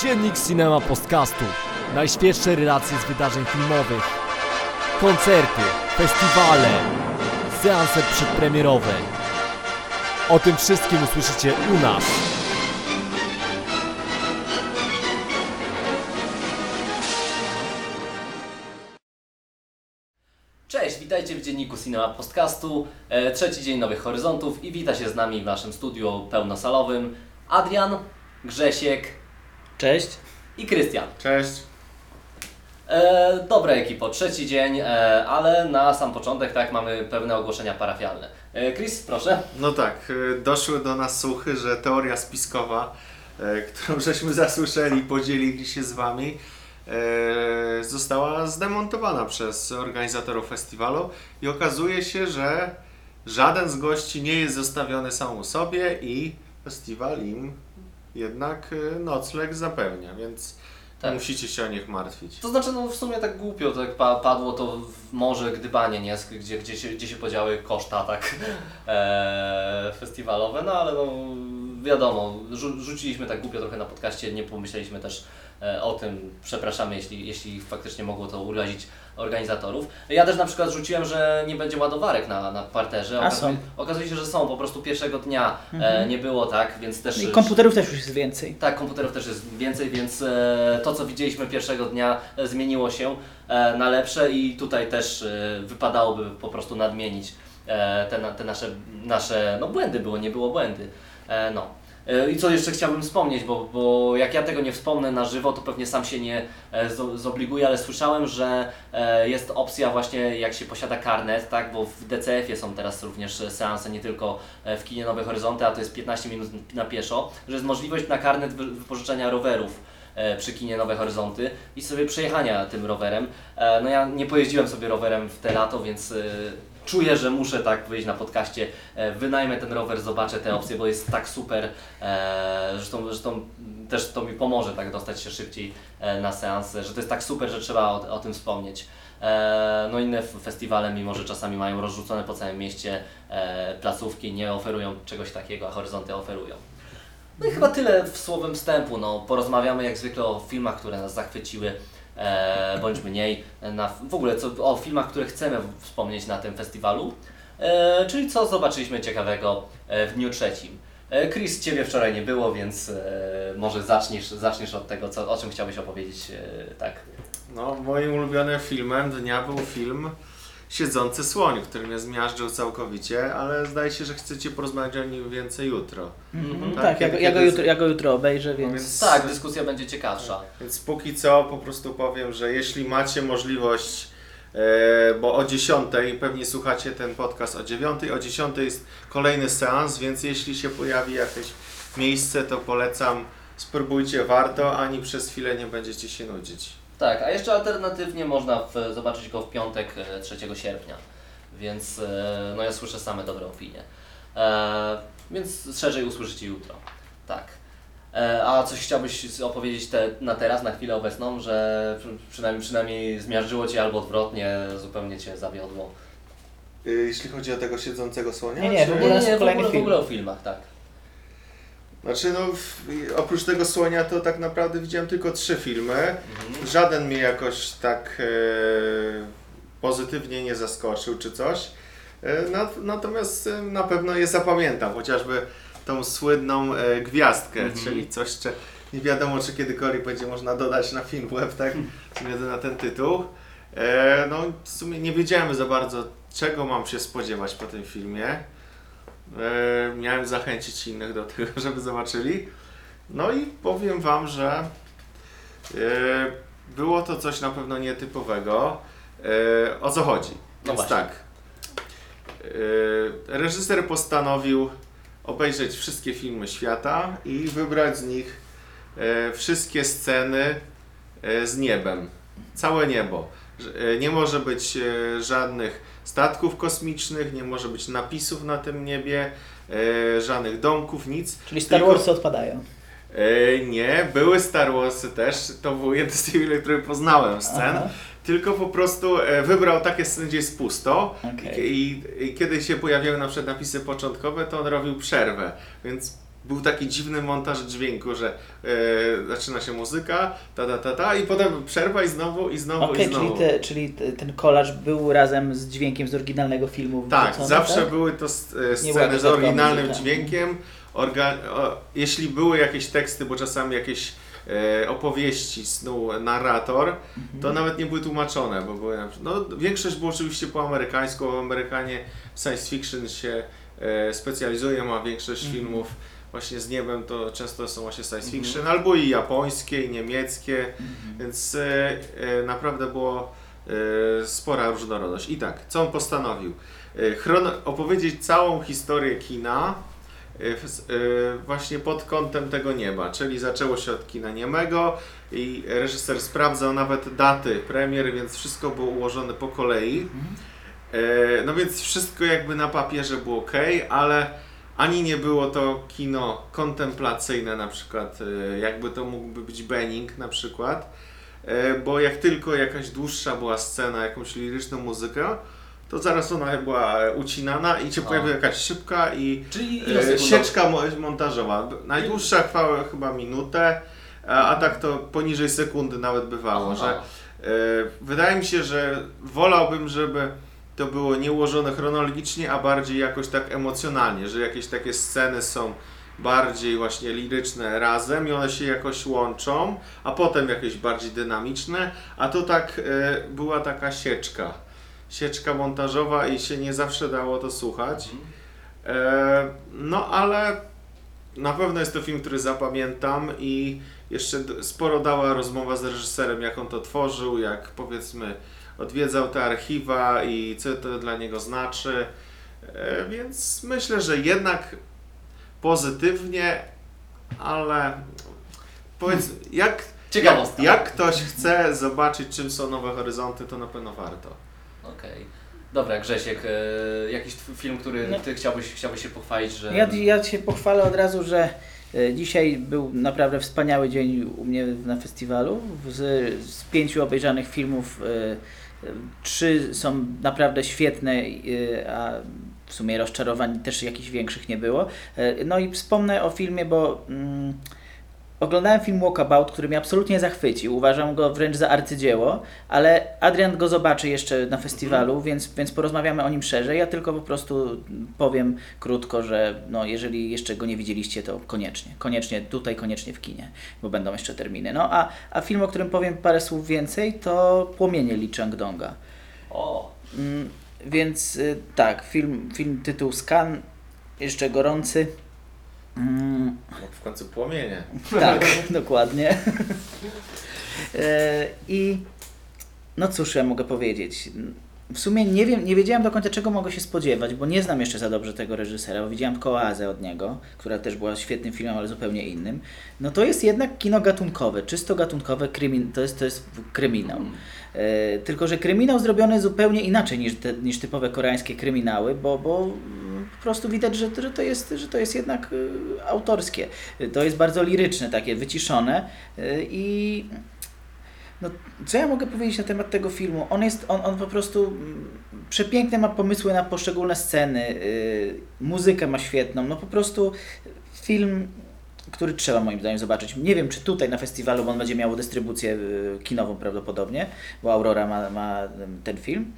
Dziennik Cinema Podcastu. Najświeższe relacje z wydarzeń filmowych. Koncerty, festiwale, seanse przedpremierowe. O tym wszystkim usłyszycie u nas. Cześć, witajcie w dzienniku Cinema Podcastu. E, trzeci dzień Nowych Horyzontów i wita się z nami w naszym studiu pełnosalowym Adrian, Grzesiek Cześć. i Krystian. Cześć. E, dobra ekipo, trzeci dzień, e, ale na sam początek tak mamy pewne ogłoszenia parafialne. E, Chris, proszę. No tak, y, doszły do nas słuchy, że teoria spiskowa, e, którą żeśmy zasłyszeli, podzielili się z Wami, e, została zdemontowana przez organizatorów festiwalu i okazuje się, że żaden z gości nie jest zostawiony samemu sobie i festiwal im jednak y, nocleg zapewnia, więc Tak. musicie się o nich martwić. To znaczy, no w sumie tak głupio tak pa, padło to w morze gdybanie, nie? Gdzie, gdzie, się, gdzie się podziały koszta tak e, festiwalowe, no ale no wiadomo, rzu, rzuciliśmy tak głupio trochę na podcaście, nie pomyśleliśmy też e, o tym, przepraszamy, jeśli, jeśli faktycznie mogło to urazić organizatorów. Ja też na przykład rzuciłem, że nie będzie ładowarek na, na parterze. A są. okazuje się, że są, po prostu pierwszego dnia e, nie było tak, więc też... I komputerów też już jest więcej. Tak, komputerów też jest więcej, więc e, to co widzieliśmy pierwszego dnia e, zmieniło się e, na lepsze i tutaj też e, wypadałoby po prostu nadmienić e, te, na- te nasze, nasze no błędy było, nie było błędy. E, no. E, I co jeszcze chciałbym wspomnieć, bo, bo jak ja tego nie wspomnę na żywo, to pewnie sam się nie e, zo- zobliguję, ale słyszałem, że e, jest opcja właśnie jak się posiada karnet, tak, bo w DCF-ie są teraz również seanse, nie tylko w kinie Nowe Horyzonty, a to jest 15 minut na pieszo, że jest możliwość na karnet wy- wypożyczenia rowerów przy kinie Nowe Horyzonty i sobie przejechania tym rowerem. No ja nie pojeździłem sobie rowerem w te lato, więc czuję, że muszę tak wyjść na podcaście, e, wynajmę ten rower, zobaczę te opcje, bo jest tak super, e, zresztą, zresztą też to mi pomoże tak dostać się szybciej e, na seans, że to jest tak super, że trzeba o, o tym wspomnieć. No inne festiwale, mimo że czasami mają rozrzucone po całym mieście placówki, nie oferują czegoś takiego, a horyzonty oferują. No i chyba tyle w słowem wstępu. No, porozmawiamy jak zwykle o filmach, które nas zachwyciły, e, bądź mniej. Na, w ogóle co, o filmach, które chcemy wspomnieć na tym festiwalu. E, czyli co zobaczyliśmy ciekawego e, w dniu trzecim. E, Chris, Ciebie wczoraj nie było, więc e, może zaczniesz, zaczniesz od tego, co, o czym chciałbyś opowiedzieć. E, tak. No, moim ulubionym filmem dnia był film Siedzący słoń, który mnie zmiażdżył całkowicie, ale zdaje się, że chcecie porozmawiać o nim więcej jutro. Mhm. Tak, Tak, ja, kiedy- ja, go jutro, ja go jutro obejrzę, więc... Więc- Tak, dyskusja będzie ciekawsza. Więc póki co po prostu powiem, że jeśli macie możliwość, e, bo o 10 pewnie słuchacie ten podcast o 9, o 10 jest kolejny seans, więc jeśli się pojawi jakieś miejsce, to polecam, spróbujcie, warto, ani przez chwilę nie będziecie się nudzić. Tak, a jeszcze alternatywnie można w, zobaczyć go w piątek e, 3 sierpnia, więc e, no ja słyszę same dobre opinie. E, więc szerzej usłyszycie jutro. Tak. E, a coś chciałbyś opowiedzieć te, na teraz, na chwilę obecną, że przy, przynajmniej, przynajmniej zmiażdżyło Cię albo odwrotnie, zupełnie Cię zawiodło? E, Jeśli chodzi o tego siedzącego słonia? Nie, nie, czy- w ogóle- nie, nie, w ogóle, w ogóle o filmach, tak. Znaczy no, oprócz tego słonia to tak naprawdę widziałem tylko trzy filmy. Mhm. Żaden mnie jakoś tak e, pozytywnie nie zaskoczył czy coś. E, nat, natomiast e, na pewno je zapamiętam, chociażby tą słynną e, gwiazdkę, Mhm. czyli coś, czy nie wiadomo czy kiedykolwiek będzie można dodać na film web, tak, ze względu na ten tytuł. E, no w sumie nie wiedziałem za bardzo czego mam się spodziewać po tym filmie. E, miałem zachęcić innych do tego, żeby zobaczyli. No i powiem Wam, że e, było to coś na pewno nietypowego. E, o co chodzi? No Więc właśnie. tak. E, reżyser postanowił obejrzeć wszystkie filmy świata i wybrać z nich wszystkie sceny z niebem. Całe niebo. E, Nie może być e, żadnych statków kosmicznych, nie może być napisów na tym niebie, e, żadnych domków, nic. Czyli Star Tylko- Warsy odpadają. Nie, były Star Warsy też, to był jeden z tych który poznałem scen, Aha. tylko po prostu wybrał takie sceny, gdzie jest pusto Okej. i, i kiedy się pojawiały na przykład napisy początkowe, to on robił przerwę, więc był taki dziwny montaż dźwięku, że e, zaczyna się muzyka, ta, ta, ta, ta i potem przerwa i znowu, i znowu, Okej, i czyli, znowu. te, czyli te, ten kolaż był razem z dźwiękiem z oryginalnego filmu Tak, wrzucony, zawsze tak? były to e, sceny z oryginalnym muzyka. dźwiękiem. Orga, o, jeśli były jakieś teksty, bo czasami jakieś e, opowieści snuł narrator, to Mhm. nawet nie były tłumaczone, bo były na przykład, no, większość było oczywiście po amerykańsku, bo Amerykanie w science fiction się e, specjalizują, a większość Mhm. filmów właśnie z niebem to często są właśnie science Mhm. fiction, albo i japońskie, i niemieckie, Mhm. więc e, e, naprawdę było e, spora różnorodność. I tak, co on postanowił? E, opowiedzieć całą historię kina e, e, właśnie pod kątem tego nieba, czyli zaczęło się od kina niemego i reżyser sprawdzał nawet daty premier, więc wszystko było ułożone po kolei. E, No więc wszystko jakby na papierze było ok, ale ani nie było to kino kontemplacyjne na przykład, e, jakby to mógłby być Benning na przykład, E, bo jak tylko jakaś dłuższa była scena, jakąś liryczną muzykę, to zaraz ona była e, ucinana i się pojawiła jakaś szybka i sieczka mo- montażowa. Najdłuższa trwała chyba minutę, a, tak to poniżej sekundy nawet bywało, Aha. że Wydaje mi się, że wolałbym, żeby to było nie ułożone chronologicznie, a bardziej jakoś tak emocjonalnie, że jakieś takie sceny są bardziej właśnie liryczne razem i one się jakoś łączą, a potem jakieś bardziej dynamiczne, a to tak e, była taka sieczka. Sieczka montażowa i się nie zawsze dało to słuchać. E, no ale na pewno jest to film, który zapamiętam i jeszcze sporo dała rozmowa z reżyserem, jak on to tworzył, jak powiedzmy odwiedzał te archiwa i co to dla niego znaczy. E, więc myślę, że jednak pozytywnie, ale powiedz, jak, jak, Ciekawostka. jak ktoś chce zobaczyć, czym są nowe horyzonty, to na pewno warto. Okej. Dobra, Grzesiek, e, jakiś tw- film, który No. ty chciałbyś, chciałbyś się pochwalić, że... Ja, ja się pochwalę od razu, że e, dzisiaj był naprawdę wspaniały dzień u mnie na festiwalu. Z, z pięciu obejrzanych filmów e, trzy są naprawdę świetne, e, a w sumie rozczarowań też jakichś większych nie było. E, No i wspomnę o filmie, bo mm, oglądałem film Walkabout, który mnie absolutnie zachwycił. Uważam go wręcz za arcydzieło, ale Adrian go zobaczy jeszcze na festiwalu, więc, więc porozmawiamy o nim szerzej. Ja tylko po prostu powiem krótko, że no, jeżeli jeszcze go nie widzieliście, to koniecznie, koniecznie tutaj, koniecznie w kinie, bo będą jeszcze terminy. No a, a film, o którym powiem parę słów więcej, to Płomienie Lee Chang-donga. O, Mm, więc y, tak, film, film tytuł Skan, jeszcze gorący. Mm, w końcu płomienie. tak, dokładnie. E, I no cóż ja mogę powiedzieć. W sumie nie wiem, nie wiedziałem do końca czego mogę się spodziewać, bo nie znam jeszcze za dobrze tego reżysera, bo widziałem tylko Oazę od niego, która też była świetnym filmem, ale zupełnie innym. No to jest jednak kino gatunkowe, czysto gatunkowe, krymin, to, jest, to jest kryminał. E, tylko, że kryminał zrobiony zupełnie inaczej niż, te, niż typowe koreańskie kryminały, bo, bo mm, prostu widać, że, to, jest, że to jest jednak y, autorskie. To jest bardzo liryczne, takie wyciszone y, i no, co ja mogę powiedzieć na temat tego filmu? On jest, on, on po prostu mm, przepiękne ma pomysły na poszczególne sceny, y, muzykę ma świetną, no po prostu film, który trzeba moim zdaniem zobaczyć. Nie wiem, czy tutaj na festiwalu, bo on będzie miał dystrybucję kinową prawdopodobnie, bo Aurora ma, ma ten film.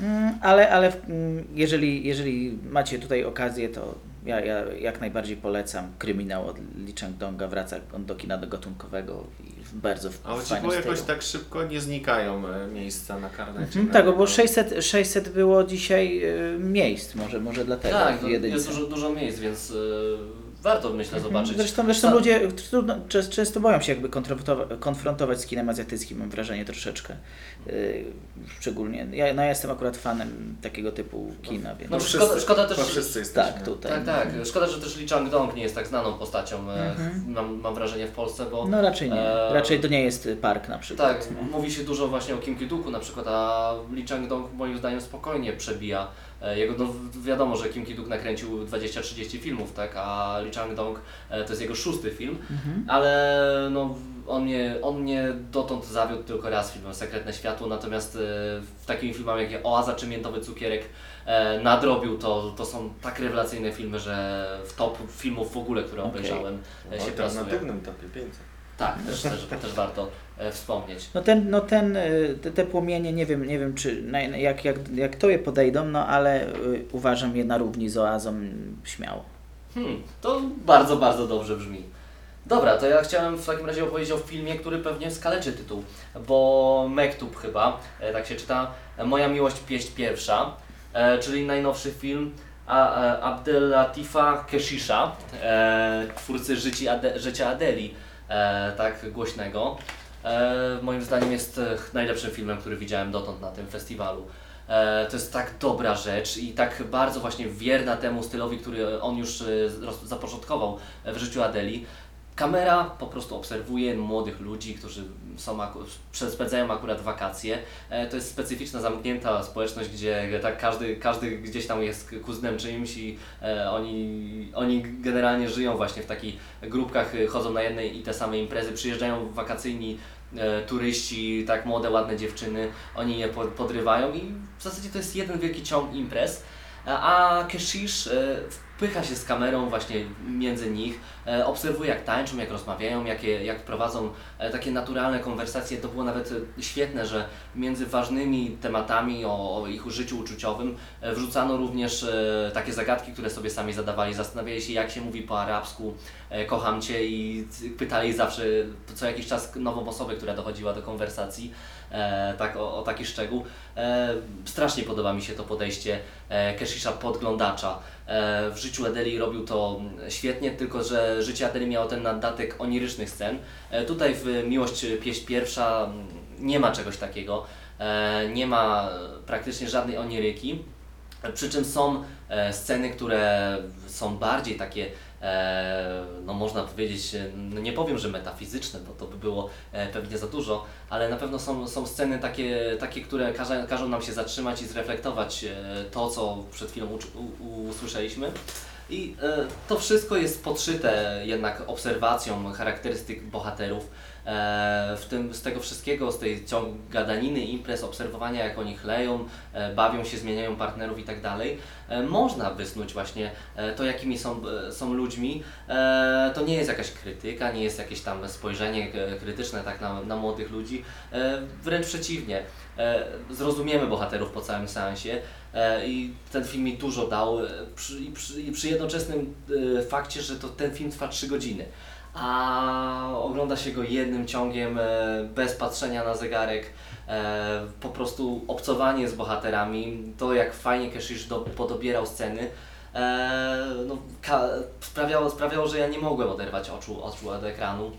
Mm, Ale, ale mm, jeżeli, jeżeli macie tutaj okazję, to ja, ja jak najbardziej polecam kryminał od Lee Chang-donga, wraca on do kina gatunkowego i w bardzo w A u fajnym jakoś stylu. tak szybko nie znikają e, miejsca na karnecie. Mhm, na tak, bo 600, 600 było dzisiaj y, miejsc, może, może dlatego tak, w no, jest dużo, dużo miejsc, więc e, warto myślę Mhm. zobaczyć. Zresztą, zresztą Ta- ludzie trudno, często boją się jakby konfrontowa- konfrontować z kinem azjatyckim, mam wrażenie troszeczkę. Yy, szczególnie. Ja, no, ja jestem akurat fanem takiego typu kina, więc. No, Bo szkoda- wszyscy- szkoda też- wszyscy jesteśmy. tak, tutaj. Tak, tak. Szkoda, że też Lee Chang-dong nie jest tak znaną postacią, e, Mhm. mam, mam wrażenie, w Polsce, bo No raczej nie. E, Raczej to nie jest park na przykład. tak, nie? mówi się dużo właśnie o Kim Ki-duku na przykład, a Lee Chang-dong moim zdaniem spokojnie przebija jego, no wi- wiadomo, że Kim Ki-duk nakręcił 20-30 filmów, tak, a Lee Chang-dong e, to jest jego szósty film, Mhm. ale no, on, mnie, on mnie dotąd zawiódł tylko raz filmem Sekretne Światło, natomiast e, w takimi filmami jak Oaza czy Miętowy Cukierek e, nadrobił to. To są tak rewelacyjne filmy, że w top filmów w ogóle, które Okej. obejrzałem W e, się plasują. alternatywnym topie 500. Tak, też, też, też warto e, wspomnieć. No ten, no ten, y, te, te płomienie, nie wiem, nie wiem czy jak, jak, jak tobie podejdą, no ale y, uważam je na równi z Oazą śmiało. Hmm, to bardzo, bardzo dobrze brzmi. Dobra, to ja chciałem w takim razie opowiedzieć o filmie, który pewnie skaleczy tytuł, bo Mektub chyba, e, tak się czyta, e, Moja miłość pieśń pierwsza, e, czyli najnowszy film a, e, Abdellatifa Keshisha, e, twórcy Życi Ade, Życia Adeli, e, tak głośnego. E, moim zdaniem jest e, najlepszym filmem, który widziałem dotąd na tym festiwalu. E, To jest tak dobra rzecz i tak bardzo właśnie wierna temu stylowi, który on już e, zapoczątkował w życiu Adeli. Kamera po prostu obserwuje młodych ludzi, którzy są aku- spędzają akurat wakacje. E, To jest specyficzna, zamknięta społeczność, gdzie tak każdy, każdy gdzieś tam jest kuzynem czyimś i e, oni, oni generalnie żyją właśnie w takich grupkach, chodzą na jedne i te same imprezy, przyjeżdżają wakacyjni e, turyści, tak młode, ładne dziewczyny, oni je po- podrywają i w zasadzie to jest jeden wielki ciąg imprez. A a Keshish e, wpycha się z kamerą właśnie między nich, e, obserwuje jak tańczą, jak rozmawiają, jakie, jak prowadzą e, takie naturalne konwersacje. To było nawet e, świetne, że między ważnymi tematami o, o ich życiu uczuciowym e, wrzucano również e, takie zagadki, które sobie sami zadawali. Zastanawiali się, jak się mówi po arabsku, e, kocham Cię i pytali zawsze co jakiś czas nową osobę, która dochodziła do konwersacji. E, tak, o, o taki szczegół. E, strasznie podoba mi się to podejście e, Keshisha podglądacza. E, w życiu Adeli robił to świetnie, tylko że życie Adeli miało ten naddatek onirycznych scen. Tutaj w Miłość pieśń pierwsza nie ma czegoś takiego. Nie ma praktycznie żadnej oniryki. Przy czym są sceny, które są bardziej takie, e, można powiedzieć, e, no nie powiem, że metafizyczne, bo to by było e, pewnie za dużo, ale na pewno są, są sceny takie, takie które każą, każą nam się zatrzymać i zreflektować e, to, co przed chwilą usłyszeliśmy. I e, to wszystko jest podszyte jednak obserwacją charakterystyk bohaterów. E, w tym, z tego wszystkiego, z tej ciąg gadaniny, imprez, obserwowania jak oni chleją, e, bawią się, zmieniają partnerów i tak dalej, można wysnuć właśnie to, jakimi są, są ludźmi. To nie jest jakaś krytyka, nie jest jakieś tam spojrzenie krytyczne tak na, na młodych ludzi. Wręcz przeciwnie. Zrozumiemy bohaterów po całym seansie i ten film mi dużo dał e, przy, i przy, przy jednoczesnym e, fakcie, że to ten film trwa 3 godziny a ogląda się go jednym ciągiem, e, bez patrzenia na zegarek, e, po prostu obcowanie z bohaterami, to jak fajnie Keshish do, podobierał sceny, e, no, sprawiało, sprawiało, że ja nie mogłem oderwać oczu, oczu od ekranu.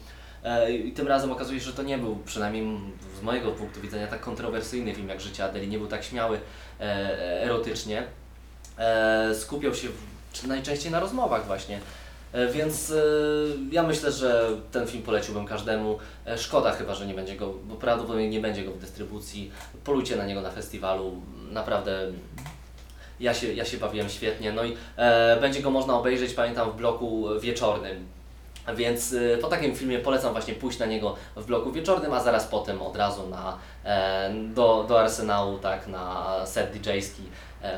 E, I tym razem okazuje się, że to nie był, przynajmniej z mojego punktu widzenia, tak kontrowersyjny film jak Życie Adeli, nie był tak śmiały e, erotycznie. E, skupiał się najczęściej na rozmowach właśnie. Więc ja myślę, że ten film poleciłbym każdemu. Szkoda chyba, że nie będzie go, bo prawdopodobnie nie będzie go w dystrybucji. Polujcie na niego na festiwalu. Naprawdę ja się, ja się bawiłem świetnie. No i e, będzie go można obejrzeć, pamiętam, w bloku wieczornym. Więc e, po takim filmie polecam właśnie pójść na niego w bloku wieczornym, a zaraz potem od razu na, e, do, do Arsenału, tak, na set e,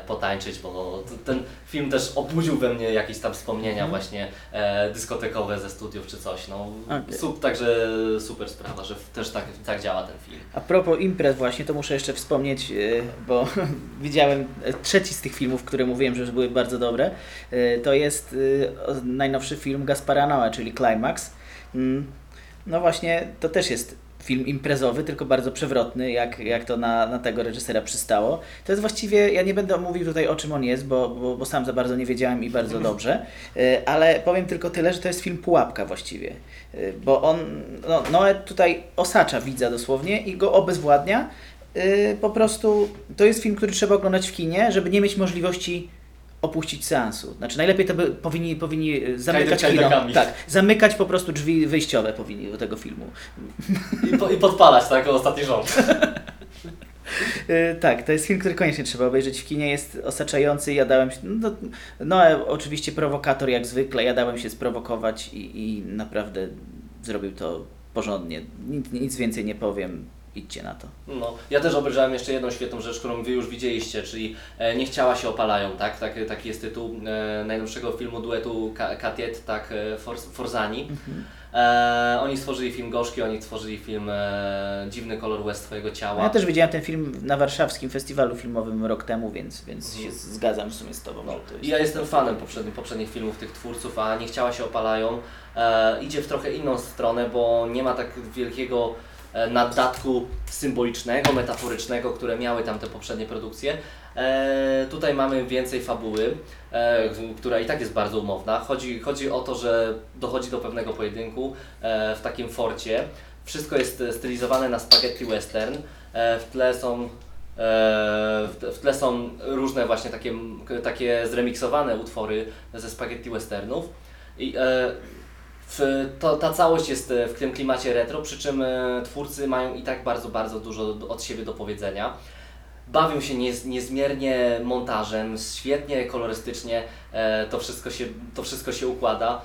potańczyć, bo ten film też obudził we mnie jakieś tam wspomnienia właśnie e, dyskotekowe ze studiów czy coś. No, Okej. sup, także super sprawa, że też tak, tak działa ten film. A propos imprez właśnie, to muszę jeszcze wspomnieć, y, bo widziałem e, trzeci z tych filmów, które mówiłem, że były bardzo dobre. To jest najnowszy film Gaspara Noé, czyli Climax. Mm, No właśnie, to też jest film imprezowy, tylko bardzo przewrotny, jak, jak to na, na tego reżysera przystało. To jest właściwie, ja nie będę mówił tutaj o czym on jest, bo, bo, bo sam za bardzo nie wiedziałem i bardzo dobrze, Y, ale powiem tylko tyle, że to jest film pułapka właściwie, Y, bo on, no, Noe tutaj osacza widza dosłownie i go obezwładnia. Y, Po prostu to jest film, który trzeba oglądać w kinie, żeby nie mieć możliwości opuścić seansu. Znaczy najlepiej to by powinni, powinni y, zamykać Kajdy- kino. Tak, zamykać po prostu drzwi wyjściowe powinni do tego filmu. I, po, i podpalać, tak, ostatni rząd. Y, tak, to jest film, który koniecznie trzeba obejrzeć w kinie, jest osaczający, ja dałem się, no, no e, oczywiście prowokator jak zwykle, ja dałem się sprowokować i, i naprawdę zrobił to porządnie. Nic, nic więcej nie powiem. Idźcie na to. No, ja też obejrzałem jeszcze jedną świetną rzecz, którą Wy już widzieliście, czyli e, Nie chciała się opalają, tak? tak taki jest tytuł e, najnowszego filmu duetu Ka- Katiet, tak? E, Forz- Forzani. E, oni stworzyli film Gorzki, oni stworzyli film e, Dziwny kolor łez Twojego ciała. Ja też widziałem ten film na warszawskim festiwalu filmowym rok temu, więc, więc się zgadzam w sumie z Tobą. No, jest... ja jestem fanem poprzednich, poprzednich filmów tych twórców, a Nie chciała się opalają. E, idzie w trochę inną stronę, bo nie ma tak wielkiego naddatku symbolicznego, metaforycznego, które miały tam te poprzednie produkcje. E, tutaj mamy więcej fabuły, e, która i tak jest bardzo umowna. Chodzi, chodzi o to, że dochodzi do pewnego pojedynku e, w takim forcie. Wszystko jest e, stylizowane na spaghetti western. E, w tle są E, w tle są różne właśnie takie, takie zremiksowane utwory ze spaghetti westernów. I e, w, to, ta całość jest e, w tym klimacie retro, przy czym e, twórcy mają i tak bardzo, bardzo dużo od siebie do powiedzenia. Bawią się niez, niezmiernie montażem, świetnie kolorystycznie e, to, wszystko się, to wszystko się układa.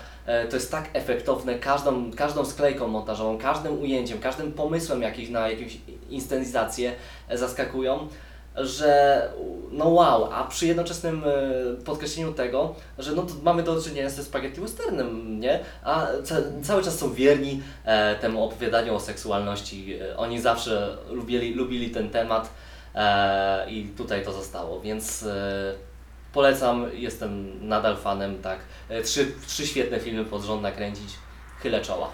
To jest tak efektowne każdą, każdą sklejką montażową, każdym ujęciem, każdym pomysłem jakiś, na jakąś inscenizację zaskakują, że no wow, a przy jednoczesnym e, podkreśleniu tego, że no to mamy do czynienia ze spaghetti westernem, nie? A ca cały czas są wierni e, temu opowiadaniu o seksualności. E, oni zawsze lubili, lubili ten temat e, i tutaj to zostało, więc e, polecam, jestem nadal fanem, tak. E, trzy, trzy świetne filmy pod rząd nakręcić, chylę czoła.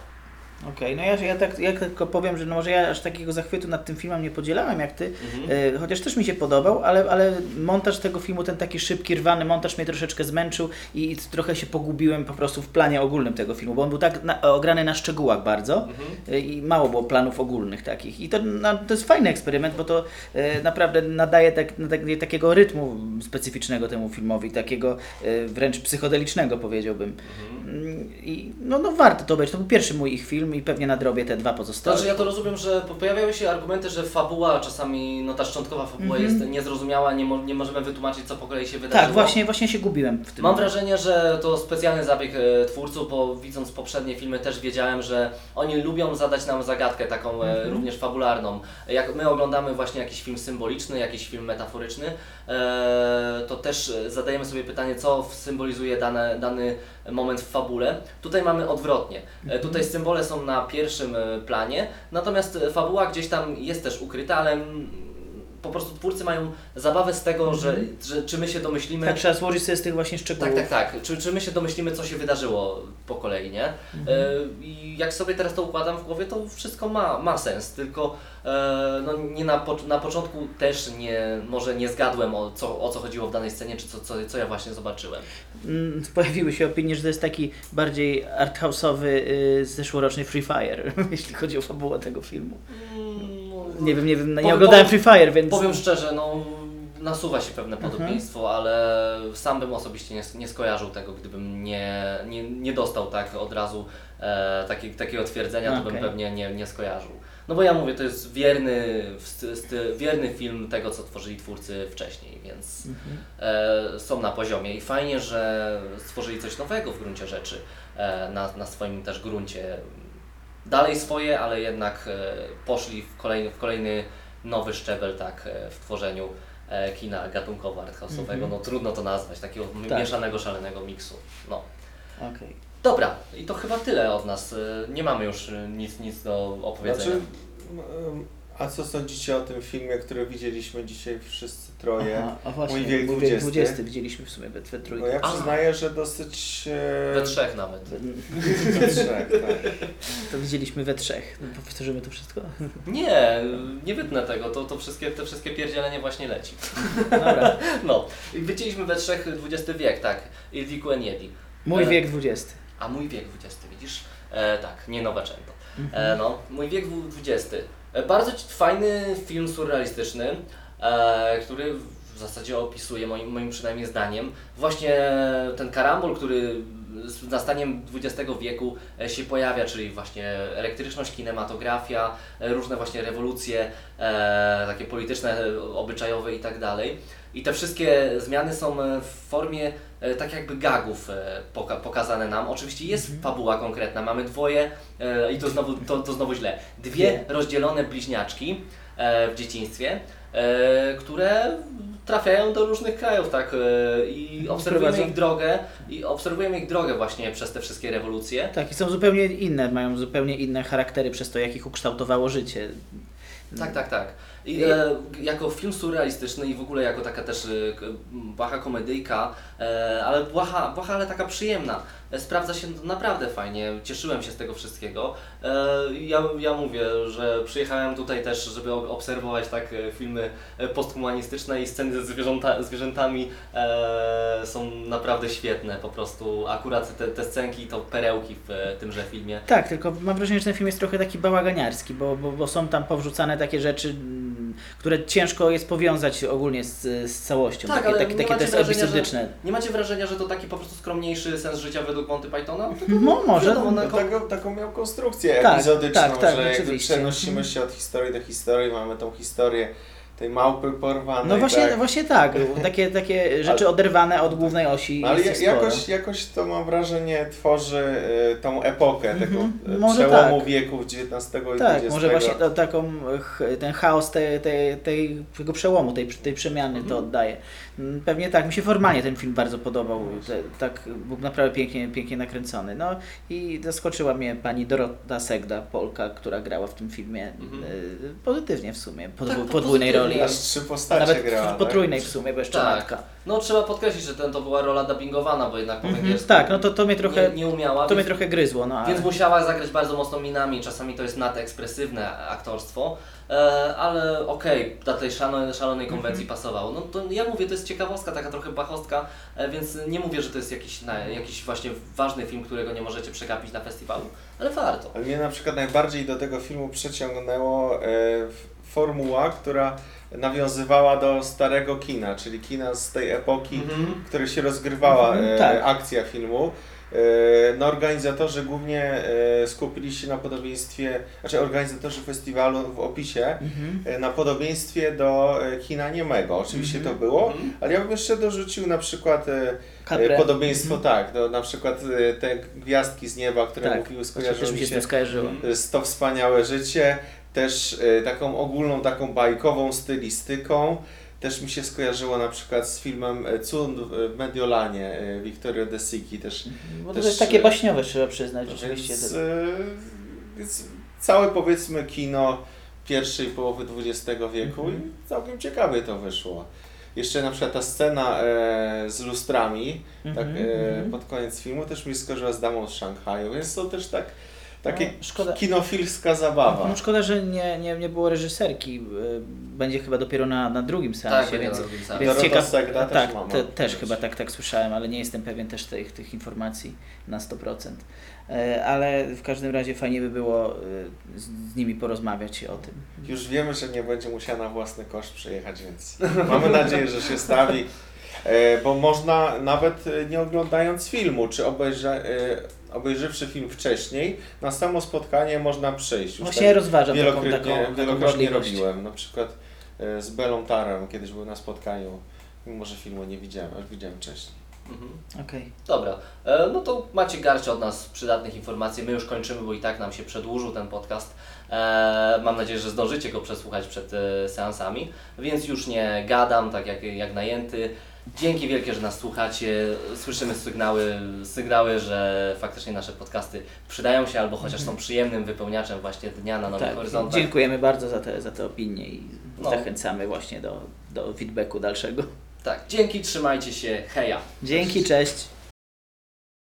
Okej, no ja, ja, tak, ja tylko powiem, że no może ja aż takiego zachwytu nad tym filmem nie podzielałem jak ty, Mhm. e, chociaż też mi się podobał, ale, ale montaż tego filmu, ten taki szybki, rwany montaż mnie troszeczkę zmęczył i, i trochę się pogubiłem po prostu w planie ogólnym tego filmu, bo on był tak na, ograny na szczegółach bardzo Mhm. e, i mało było planów ogólnych takich. I to, no, to jest fajny eksperyment, bo to e, naprawdę nadaje tak, tak, takiego rytmu specyficznego temu filmowi, takiego e, wręcz psychodelicznego powiedziałbym. Mm, I no, no warto to być. To był pierwszy mój ich film i pewnie nadrobię te dwa pozostałe. Znaczy ja to rozumiem, że po- pojawiały się argumenty, że fabuła czasami, no ta szczątkowa fabuła Mhm. jest niezrozumiała, nie, mo nie możemy wytłumaczyć co po kolei się wydarzyło. Tak, właśnie, właśnie się gubiłem w tym. Mam wrażenie, że to specjalny zabieg e, twórców, bo widząc poprzednie filmy też wiedziałem, że oni lubią zadać nam zagadkę taką e, Mhm. również fabularną. Jak my oglądamy właśnie jakiś film symboliczny, jakiś film metaforyczny, e, to też zadajemy sobie pytanie, co symbolizuje dane, dany moment w fabule. Tutaj mamy odwrotnie. E, tutaj symbole są na pierwszym e, planie, natomiast e, fabuła gdzieś tam jest też ukryta, ale mm, po prostu twórcy mają zabawę z tego, że, że czy my się domyślimy. Tak, trzeba złożyć sobie z tych właśnie szczegółów. Tak, tak, tak. Czy, czy my się domyślimy, co się wydarzyło po kolei, nie? Mhm. E, I jak sobie teraz to układam w głowie, to wszystko ma, ma sens, tylko e, no, nie na, po, na początku też nie, może nie zgadłem o co, o co chodziło w danej scenie, czy co, co, co ja właśnie zobaczyłem. Mm, Pojawiły się opinie, że to jest taki bardziej arthouse'owy y, zeszłoroczny Free Fire, jeśli chodzi o fabułę tego filmu. Nie wiem, nie wiem, nie Powiem- oglądałem Free Fire, więc... Powiem szczerze, no nasuwa się pewne Mhm. podobieństwo, ale sam bym osobiście nie, nie skojarzył tego, gdybym nie, nie, nie dostał tak od razu e, taki, takiego twierdzenia, to bym pewnie nie, nie skojarzył. No bo ja mówię, to jest wierny, sty, sty, wierny film tego, co tworzyli twórcy wcześniej, więc Mhm. e, są na poziomie i fajnie, że stworzyli coś nowego w gruncie rzeczy, e, na, na swoim też gruncie. Dalej swoje, ale jednak e, poszli w kolejny, w kolejny nowy szczebel tak, e, w tworzeniu e, kina gatunkowo arthouse'owego. Mhm. No trudno to nazwać, takiego Tak. mieszanego, szalonego miksu. No. Okej. Dobra, i to chyba tyle od nas. Nie mamy już nic, nic do opowiedzenia. Znaczy, a co sądzicie o tym filmie, który widzieliśmy dzisiaj wszyscy troje? Aha, a właśnie, Mój wiek 20. 20 widzieliśmy w sumie we, we trójkę. No ja przyznaję, że dosyć... E... We trzech nawet. We trzech, tak. To widzieliśmy we trzech. No, powtórzymy to wszystko? Nie, nie wytnę tego. To, to wszystkie, te wszystkie pierdzielenie właśnie leci. Dobra. No. Widzieliśmy we trzech XX wiek, tak. Il dico e niedi. Mój wiek 20. A mój wiek 20, widzisz? E, tak, nie Novecento. E, mhm. E, no, mój wiek 20 bardzo ci- fajny film surrealistyczny, e, który w zasadzie opisuje, moim, moim przynajmniej zdaniem, właśnie ten karambol, który z nastaniem XX wieku e, się pojawia, czyli właśnie elektryczność, kinematografia, e, różne właśnie rewolucje, e, takie polityczne, obyczajowe i tak dalej. I te wszystkie zmiany są w formie tak jakby gagów poka pokazane nam. Oczywiście jest fabuła konkretna, mamy dwoje i to znowu, to, to znowu źle, dwie rozdzielone bliźniaczki w dzieciństwie, które trafiają do różnych krajów, tak, e, i obserwujemy Prowadzą- ich drogę, i obserwujemy ich drogę właśnie przez te wszystkie rewolucje. Tak, i są zupełnie inne, mają zupełnie inne charaktery przez to, jak ich ukształtowało życie. Tak, tak, tak. I e, jako film surrealistyczny i w ogóle jako taka też e, błaha komedyjka, e, ale błaha, błaha, ale taka przyjemna. E, sprawdza się naprawdę fajnie, cieszyłem się z tego wszystkiego. E, ja, ja mówię, że przyjechałem tutaj też, żeby obserwować tak e, filmy posthumanistyczne i sceny ze zwierzęta, zwierzętami są naprawdę świetne po prostu. Akurat te, te scenki to perełki w tymże filmie. Tak, tylko mam wrażenie, że ten film jest trochę taki bałaganiarski, bo, bo, bo są tam powrzucane takie rzeczy, które ciężko jest powiązać ogólnie z, z całością. Tak, takie ale takie, nie takie macie też wrażenia, epizodyczne. Nie macie wrażenia, że to taki po prostu skromniejszy sens życia według Monty Pythona? No może. wiadomo, No, taką, taką miał konstrukcję Tak, epizodyczną, tak, tak, że jakby przenosimy się od historii do historii, mamy tą historię tej małpy porwanej. No właśnie, tak. właśnie tak. Takie, takie rzeczy oderwane od głównej osi. No, ale jakoś, jakoś to mam wrażenie tworzy y, tą epokę Mhm, tego y, może przełomu tak. wieków XIX i Tak, XX. może właśnie to, taką, ten chaos tej, tej, tej, tego przełomu, tej, tej przemiany to oddaje. Mm, Pewnie tak, mi się formalnie ten film bardzo podobał, te, tak był naprawdę pięknie, pięknie nakręcony. No i zaskoczyła mnie pani Dorota Segda, Polka, która grała w tym filmie Mhm. y, pozytywnie w sumie, pod, Tak, podwójnej pozytywnie. Roli. Aż trzy postacie Nawet grała. tak? potrójnej w sumie, bo jeszcze Tak. matka. No trzeba podkreślić, że ten to była rola dubbingowana, bo jednak po Mhm, węgiersku tak, no to, to mnie trochę, nie, nie umiała, to mnie więc, trochę gryzło, no ale... więc musiała zagrać bardzo mocno minami, czasami to jest nadekspresywne aktorstwo, e, ale okej, dla tej szalonej, szalonej konwencji Mhm. pasowało. No to ja mówię, to jest ciekawostka, taka trochę bachostka, e, więc nie mówię, że to jest jakiś, na, jakiś właśnie ważny film, którego nie możecie przegapić na festiwalu, ale warto. Ale mnie na przykład najbardziej do tego filmu przyciągnęło e, f- formuła, która nawiązywała do starego kina, czyli kina z tej epoki, Mhm. w której się rozgrywała Mhm, e, tak. akcja filmu. E, no organizatorzy głównie e, skupili się na podobieństwie, znaczy organizatorzy festiwalu w opisie, Mhm. na podobieństwie do kina niemego. Oczywiście to było, Mhm. ale ja bym jeszcze dorzucił na przykład podobieństwo tak, do, na przykład te gwiazdki z nieba, które Tak, mówiły, skojarzyły mi się z To Wspaniałe Życie, też e, taką ogólną, taką bajkową stylistyką. Też mi się skojarzyło na przykład z filmem e, Cud w Mediolanie e, Vittorio De Sichi też. Bo to Też, jest takie e, baśniowe, trzeba przyznać, rzeczywiście. Więc, to- e, więc całe powiedzmy kino pierwszej połowy XX wieku Mhm. i całkiem ciekawie to wyszło. Jeszcze na przykład ta scena e, z lustrami, tak Mhm, e, mhm. pod koniec filmu też mi skojarzyła z Damą z Szanghaju, więc to też tak takie No, szkoda. kinofilska zabawa. No, szkoda, że nie, nie, nie było reżyserki. y, Będzie chyba dopiero na, na drugim seansie, będzie więc, na drugim seansie. więc Dorota ciekaw... Segda też tak, ma te, też chyba tak, tak słyszałem, ale nie jestem pewien też tych, tych informacji na 100%. E, Ale w każdym razie fajnie by było z, z nimi porozmawiać o tym. Już wiemy, że nie będzie musiała na własny koszt przyjechać, więc mamy nadzieję, że się stawi. E, Bo można nawet e, nie oglądając filmu, czy obejrza, e, obejrzywszy film wcześniej, na samo spotkanie można przyjść. Już Właśnie ja rozważam taką, wielokrotnie, taką, taką wielokrotnie możliwość. robiłem. Na przykład z Belą Tarem, kiedyś był na spotkaniu, mimo że filmu nie widziałem, ale widziałem wcześniej. Mhm. Okej. Dobra, no to macie garść od nas przydatnych informacji. My już kończymy, bo i tak nam się przedłużył ten podcast. Mam nadzieję, że zdążycie go przesłuchać przed seansami, więc już nie gadam tak jak, jak najęty. Dzięki wielkie, że nas słuchacie. Słyszymy sygnały, sygnały, że faktycznie nasze podcasty przydają się albo chociaż są przyjemnym wypełniaczem właśnie dnia na Nowych Tak, Horyzontach. dziękujemy bardzo za te, za te opinie i No. zachęcamy właśnie do, do feedbacku dalszego. Tak, dzięki, trzymajcie się, heja. Dzięki, cześć.